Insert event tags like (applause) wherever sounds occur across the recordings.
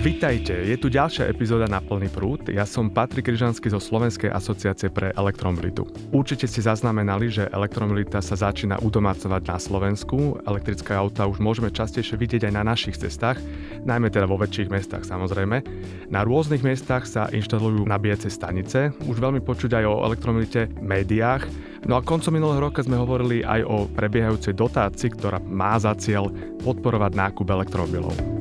Vítajte, je tu ďalšia epizóda na plný prúd. Ja som Patrik Ryžanský zo Slovenskej asociácie pre elektromobilitu. Určite ste zaznamenali, že elektromobilita sa začína udomácovať na Slovensku. Elektrické auta už môžeme častejšie vidieť aj na našich cestách, najmä teda vo väčších mestách samozrejme. Na rôznych miestach sa inštalujú nabíjacie stanice. Už veľmi počuť aj o elektromobilite v médiách. No a koncom minulého roka sme hovorili aj o prebiehajúcej dotácii, ktorá má za cieľ podporovať nákup elektromobilov.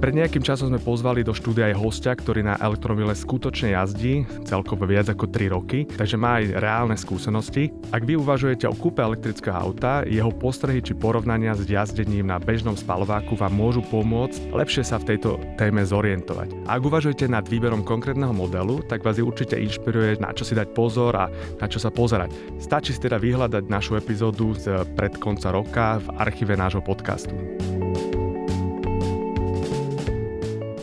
Pred nejakým časom sme pozvali do štúdia aj hostia, ktorý na elektromobile skutočne jazdí, celkovo viac ako 3 roky, takže má aj reálne skúsenosti. Ak vy uvažujete o kúpe elektrického auta, jeho postrehy či porovnania s jazdením na bežnom spalováku vám môžu pomôcť lepšie sa v tejto téme zorientovať. Ak uvažujete nad výberom konkrétneho modelu, tak vás určite inšpiruje, na čo si dať pozor a na čo sa pozerať. Stačí si teda vyhľadať našu epizódu z pred konca roka v archíve nášho podcastu.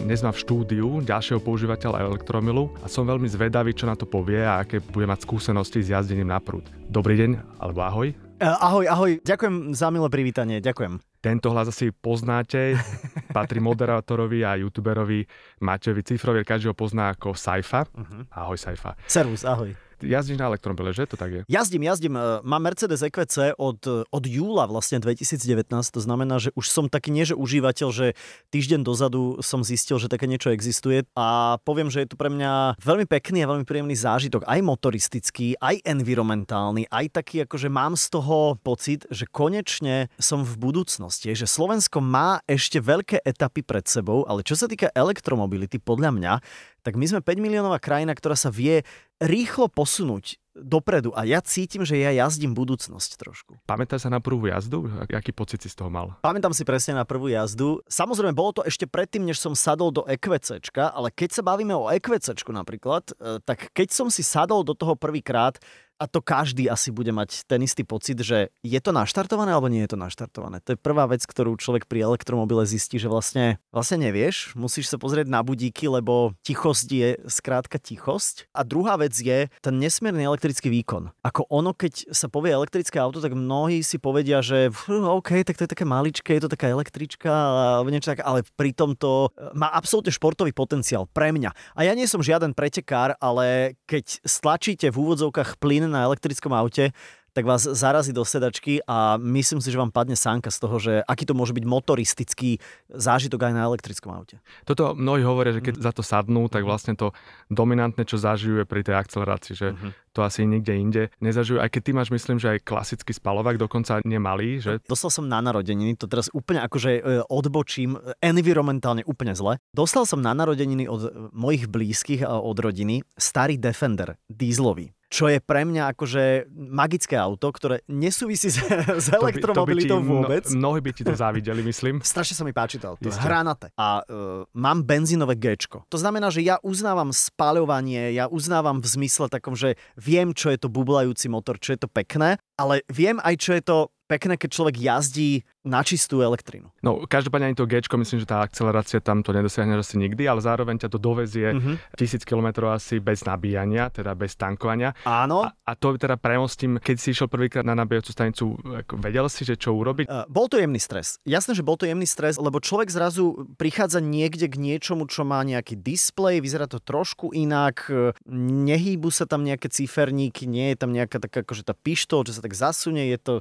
Dnes mám v štúdiu ďalšieho používateľa elektromilu a som veľmi zvedavý, čo na to povie a aké bude mať skúsenosti s jazdením na prúd. Dobrý deň, alebo ahoj. E, Ahoj, ahoj, ďakujem za milé privítanie, ďakujem. Tento hlas asi poznáte, (laughs) patrí moderátorovi a youtuberovi Matejovi Cifrovi, každý ho pozná ako Saifa. Mhm. Ahoj Saifa. Servus, ahoj. Jazdíš na elektromobile, že? To tak je? Jazdím, jazdím, e, mám Mercedes EQC od, od júla vlastne 2019, to znamená, že už som taký nie, že užívateľ, že týždeň dozadu som zistil, že také niečo existuje. A poviem, že je to pre mňa veľmi pekný a veľmi príjemný zážitok, aj motoristický, aj environmentálny, aj taký, akože mám z toho pocit, že konečne som v budúcnosti, že Slovensko má ešte veľké etapy pred sebou, ale čo sa týka elektromobility, podľa mňa, tak my sme 5 miliónová krajina, ktorá sa vie rýchlo posunúť dopredu a ja cítim, že ja jazdím budúcnosť trošku. Pamätáš sa na prvú jazdu? Aký pocit si z toho mal? Pamätám si presne na prvú jazdu. Samozrejme, bolo to ešte predtým, než som sadol do EQCčka, ale keď sa bavíme o EQCčku napríklad, e, tak keď som si sadol do toho prvýkrát, a to každý asi bude mať ten istý pocit, že je to naštartované alebo nie je to naštartované. To je prvá vec, ktorú človek pri elektromobile zistí, že vlastne, vlastne nevieš, musíš sa pozrieť na budíky, lebo tichosť je skrátka tichosť. A druhá vec je ten nesmierny elektrický výkon. Ako ono, keď sa povie elektrické auto, tak mnohí si povedia, že "Fú, OK, tak to je také maličké, je to taká električka alebo niečo tak, ale pritom to e, má absolútne športový potenciál pre mňa. A ja nie som žiaden pretekár, ale keď stlačíte v úvodzovkách plyn na elektrickom aute, tak vás zarazí do sedačky a myslím si, že vám padne sánka z toho, že aký to môže byť motoristický zážitok aj na elektrickom aute. Toto mnohí hovoria, že keď za to sadnú, tak vlastne to dominantné, čo zažijú je pri tej akcelerácii, že to asi nikde inde nezažijú. Aj keď ty máš, myslím, že aj klasický spalovák, dokonca nemalý, že Dostal som na narodeniny, to teraz úplne akože e, odbočím, e, environmentálne úplne zle. Dostal som na narodeniny od e, mojich blízkych a od rodiny starý Defender, dízlový. Čo je pre mňa akože magické auto, ktoré nesúvisí s, s to by- elektromobilitou to by ti, vôbec. No, mnohí by ti to závideli, myslím. (laughs) Strašne sa mi páči to auto. Isté. Hranate. A uh, mám benzínové G. To znamená, že ja uznávam spaľovanie, ja uznávam v zmysle takom, že viem, čo je to bublajúci motor, čo je to pekné, ale viem aj, čo je to pekné, keď človek jazdí na čistú elektrinu. No, každopádne ani to G, myslím, že tá akcelerácia tam to nedosiahneš asi nikdy, ale zároveň ťa to dovezie Mhm. tisíc kilometrov asi bez nabíjania, teda bez tankovania. Áno, A, a to teda premostím, keď si išiel prvýkrát na nabíjacú stanicu, vedel si, že čo urobiť? Uh, bol to jemný stres. Jasné, že bol to jemný stres, lebo človek zrazu prichádza niekde k niečomu, čo má nejaký displej, vyzerá to trošku inak, e, nehýbu sa tam nejaké ciferníky, nie je tam nejaká taká akože tá pištol, čo sa tak zasunie, je to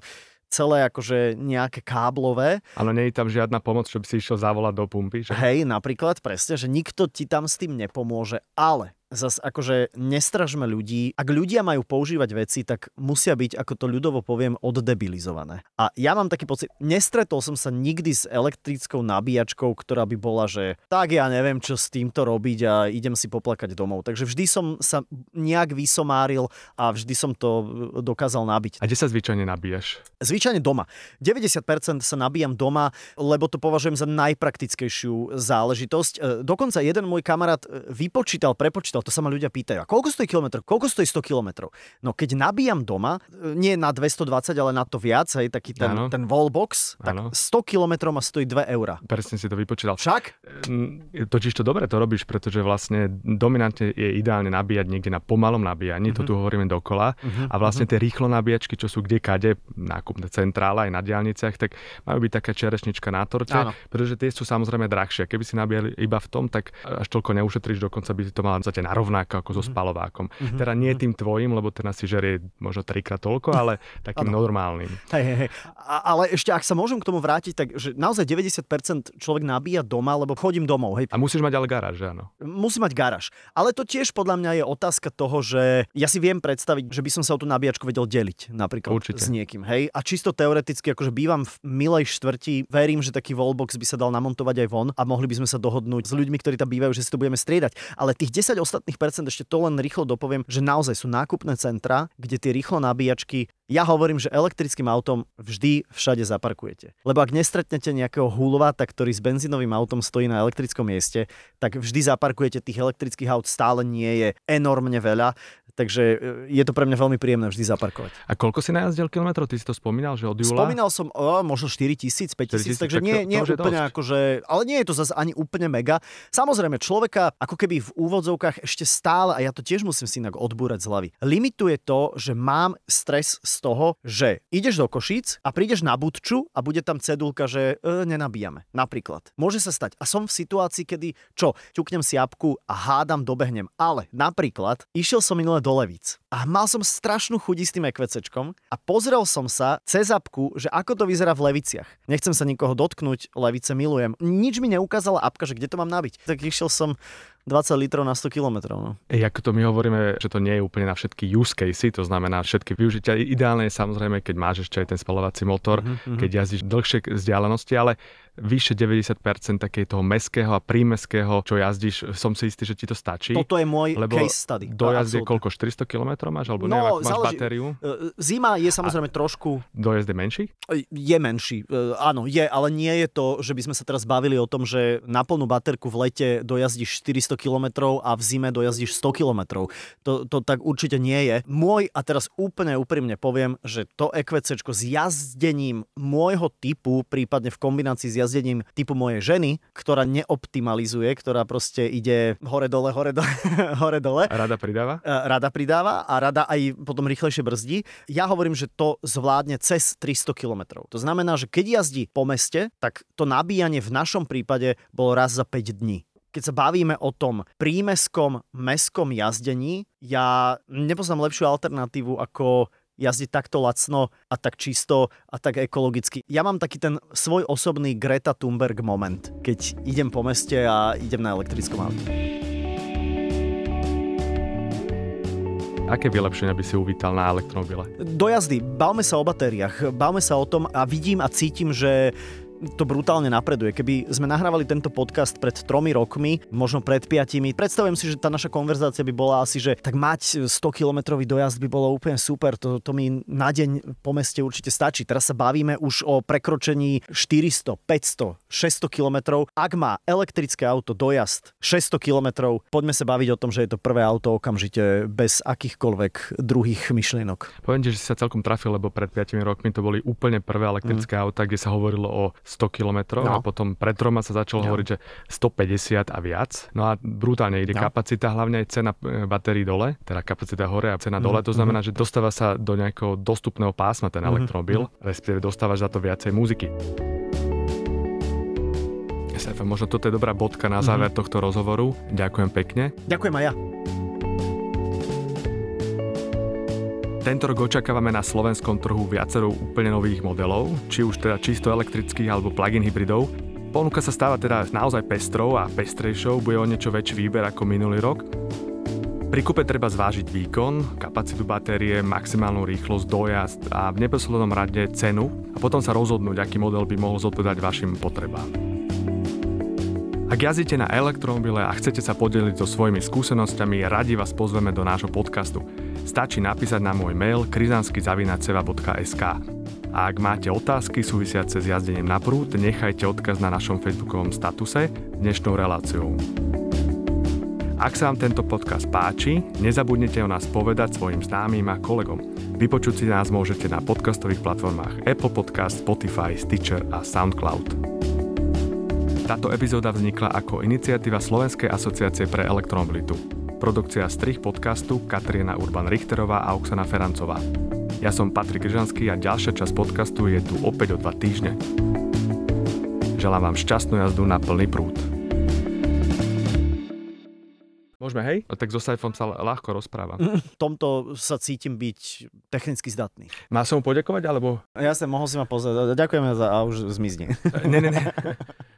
celé akože nejaké káblové. Ale nie je tam žiadna pomoc, že by si išiel zavolať do pumpy. Že? Hej, napríklad, presne, že nikto ti tam s tým nepomôže, ale zas akože nestražme ľudí. Ak ľudia majú používať veci, tak musia byť, ako to ľudovo poviem, oddebilizované. A ja mám taký pocit, nestretol som sa nikdy s elektrickou nabíjačkou, ktorá by bola, že tak ja neviem, čo s týmto robiť a idem si poplakať domov. Takže vždy som sa nejak vysomáril a vždy som to dokázal nabiť. A kde sa zvyčajne nabíjaš? Zvyčajne doma. 90% sa nabíjam doma, lebo to považujem za najpraktickejšiu záležitosť. E, Dokonca jeden môj kamarát e, vypočítal, prepočítal, to sa ma ľudia pýtajú, a koľko stojí kilometr, koľko stojí 100 kilometrov? No keď nabíjam doma, nie na 220, ale na to viac, hej, taký ten, Áno. ten wallbox, tak Áno. 100 kilometrov ma stojí 2 eurá. Presne si to vypočítal. Však? Mm, Totiž to dobre to robíš, pretože vlastne dominantne je ideálne nabíjať niekde na pomalom nabíjaní, Mhm. to tu hovoríme dokola. A vlastne tie rýchlo nabíjačky, čo sú kde kade, nákupné centrála aj na diálniciach, tak majú byť taká čerešnička na torte, Áno. pretože tie sú samozrejme drahšie. Keby si nabíjali iba v tom, tak až toľko neušetríš, dokonca by si to mal zate narovnako ako so Mhm. spalovákom. Teda nie tým tvojim, lebo ten asi žerie možno trikrát toľko, ale (laughs) takým Áno. normálnym. Hej, hej, hej. A, ale ešte, ak sa môžem k tomu vrátiť, tak že naozaj 90% človek nabíja doma, lebo chodím domov. Hej. A musíš mať ale garáž, áno? Musí mať garáž. Ale to tiež podľa mňa je otázka toho, že ja si viem predstaviť, že by som sa o tú nabíjačku vedel deliť napríklad Určite. s niekým. Hej? A čisto teoreticky, akože bývam v milej štvrti, verím, že taký wallbox by sa dal namontovať aj von a mohli by sme sa dohodnúť s ľuďmi, ktorí tam bývajú, že si to budeme striedať. Ale tých 10 ostatných percent ešte to len rýchlo dopoviem, že naozaj sú nákupné centra, kde tie rýchlo nabíjačky ja hovorím, že elektrickým autom vždy všade zaparkujete. Lebo ak nestretnete nejakého hulváta, ktorý s benzínovým autom stojí na elektrickom mieste, tak vždy zaparkujete tých elektrických aut stále nie je enormne veľa. Takže e, je to pre mňa veľmi príjemné vždy zaparkovať. A koľko si najazdil kilometrov? Ty si to spomínal, že od júla? Spomínal som o, možno 4 tisíc, 5 tisíc, 4 000, takže tak nie, nie to úplne dosť. akože, ale nie je to zase ani úplne mega. Samozrejme, človeka ako keby v úvodzovkách ešte stále, a ja to tiež musím si inak odbúrať z hlavy, limituje to, že mám stres z toho, že ideš do Košíc a prídeš na Budču a bude tam cedulka, že e, nenabíjame. Napríklad. Môže sa stať. A som v situácii, kedy čo, ťuknem si apku a hádam, dobehnem. Ale napríklad išiel som minule do Levíc a mal som strašnú chuť s tým ekvecečkom a pozrel som sa cez apku, že ako to vyzerá v Leviciach. Nechcem sa nikoho dotknúť, Levice milujem. Nič mi neukázala apka, že kde to mám nabiť. Tak išiel som 20 litrov na 100 kilometrov. No. Ej, ako to my hovoríme, že to nie je úplne na všetky use casey, to znamená všetky využitia. Ideálne je samozrejme, keď máš ešte aj ten spalovací motor, Mhm, keď jazdíš dlhšie vzdialenosti, ale vyše 90% takej toho meského a prímeského, čo jazdíš, som si istý, že ti to stačí. Toto je môj lebo case study. Dojazd je koľko? 400 km máš? Alebo No, neviem, máš záleží. batériu? E, Zima je samozrejme trošku Dojazd je menší? e, je menší. E, Áno, je, ale nie je to, že by sme sa teraz bavili o tom, že na plnú baterku v lete dojazdíš 400 km a v zime dojazdíš 100 km. To, to tak určite nie je. Môj, a teraz úplne úprimne poviem, že to EQC s jazdením môjho typu, prípadne v kombinácii s jazdením typu mojej ženy, ktorá neoptimalizuje, ktorá proste ide hore-dole, hore-dole, (laughs) hore-dole, rada pridáva? e, rada pridáva a rada aj potom rýchlejšie brzdí. Ja hovorím, že to zvládne cez 300 km. To znamená, že keď jazdí po meste, tak to nabíjanie v našom prípade bolo raz za 5 dní. Keď sa bavíme o tom prímeskom, meskom jazdení, ja nepoznám lepšiu alternatívu ako jazdiť takto lacno a tak čisto a tak ekologicky. Ja mám taký ten svoj osobný Greta Thunberg moment, keď idem po meste a idem na elektrickom aute. Aké vylepšenia by si uvítal na elektromobile? Do jazdy, bavme sa o batériách, bavme sa o tom a vidím a cítim, že to brutálne napreduje. Keby sme nahrávali tento podcast pred tromi rokmi, možno pred piatimi, predstavujem si, že tá naša konverzácia by bola asi, že tak mať 100 kilometrový dojazd by bolo úplne super, to, to mi na deň po meste určite stačí. Teraz sa bavíme už o prekročení 400, 500, 600 kilometrov. Ak má elektrické auto dojazd 600 kilometrov, poďme sa baviť o tom, že je to prvé auto okamžite bez akýchkoľvek druhých myšlienok. Poviem ti, že si sa celkom trafil, lebo pred 5 rokmi to boli úplne prvé elektrické mm. auta, kde sa hovorilo o 100 km No. a potom pred troma sa začalo No. hovoriť, že 150 a viac. No a brutálne ide No. kapacita, hlavne aj cena e, batérií dole, teda kapacita hore a cena Mhm, dole. To znamená, že dostáva sa do nejakého dostupného pásma ten Mhm, elektromobil, respektíve dostávaš za to viacej muziky. Možno toto je dobrá bodka na záver Mhm. tohto rozhovoru. Ďakujem pekne. Ďakujem aj ja. Tento rok očakávame na slovenskom trhu viacero úplne nových modelov, či už teda čisto elektrických alebo plug-in hybridov. Ponuka sa stáva teda naozaj pestrou a pestrejšou, bude o niečo väčší výber ako minulý rok. Pri kúpe treba zvážiť výkon, kapacitu batérie, maximálnu rýchlosť, dojazd a v neposlednom rade cenu a potom sa rozhodnúť, aký model by mohol zodpovedať vašim potrebám. Ak jazdíte na elektromobile a chcete sa podeliť so svojimi skúsenosťami, radi vás pozveme do nášho podcastu. Stačí napísať na môj mail krizanskyzavinaceva.sk A ak máte otázky súvisiace s jazdením na prúd, nechajte odkaz na našom facebookovom statuse dnešnou reláciou. Ak sa vám tento podcast páči, nezabudnite o nás povedať svojim známym a kolegom. Vypočuť si nás môžete na podcastových platformách Apple Podcast, Spotify, Stitcher a Soundcloud. Táto epizóda vznikla ako iniciatíva Slovenskej asociácie pre elektromobilitu. Produkcia strich podcastu Katriena Urban-Richterová a Oksana Ferancová. Ja som Patrik Ržanský a ďalšia časť podcastu je tu opäť o dva týždne. Želám vám šťastnú jazdu na plný prúd. Môžeme, hej? No, tak so Saifom sa ľahko rozprávam. V tomto sa cítim byť technicky zdatný. Má som mu poďakovať, alebo... Ja sa mohol si ma pozrieť. Ďakujeme za a už zmizne. Ne, ne, ne. (laughs)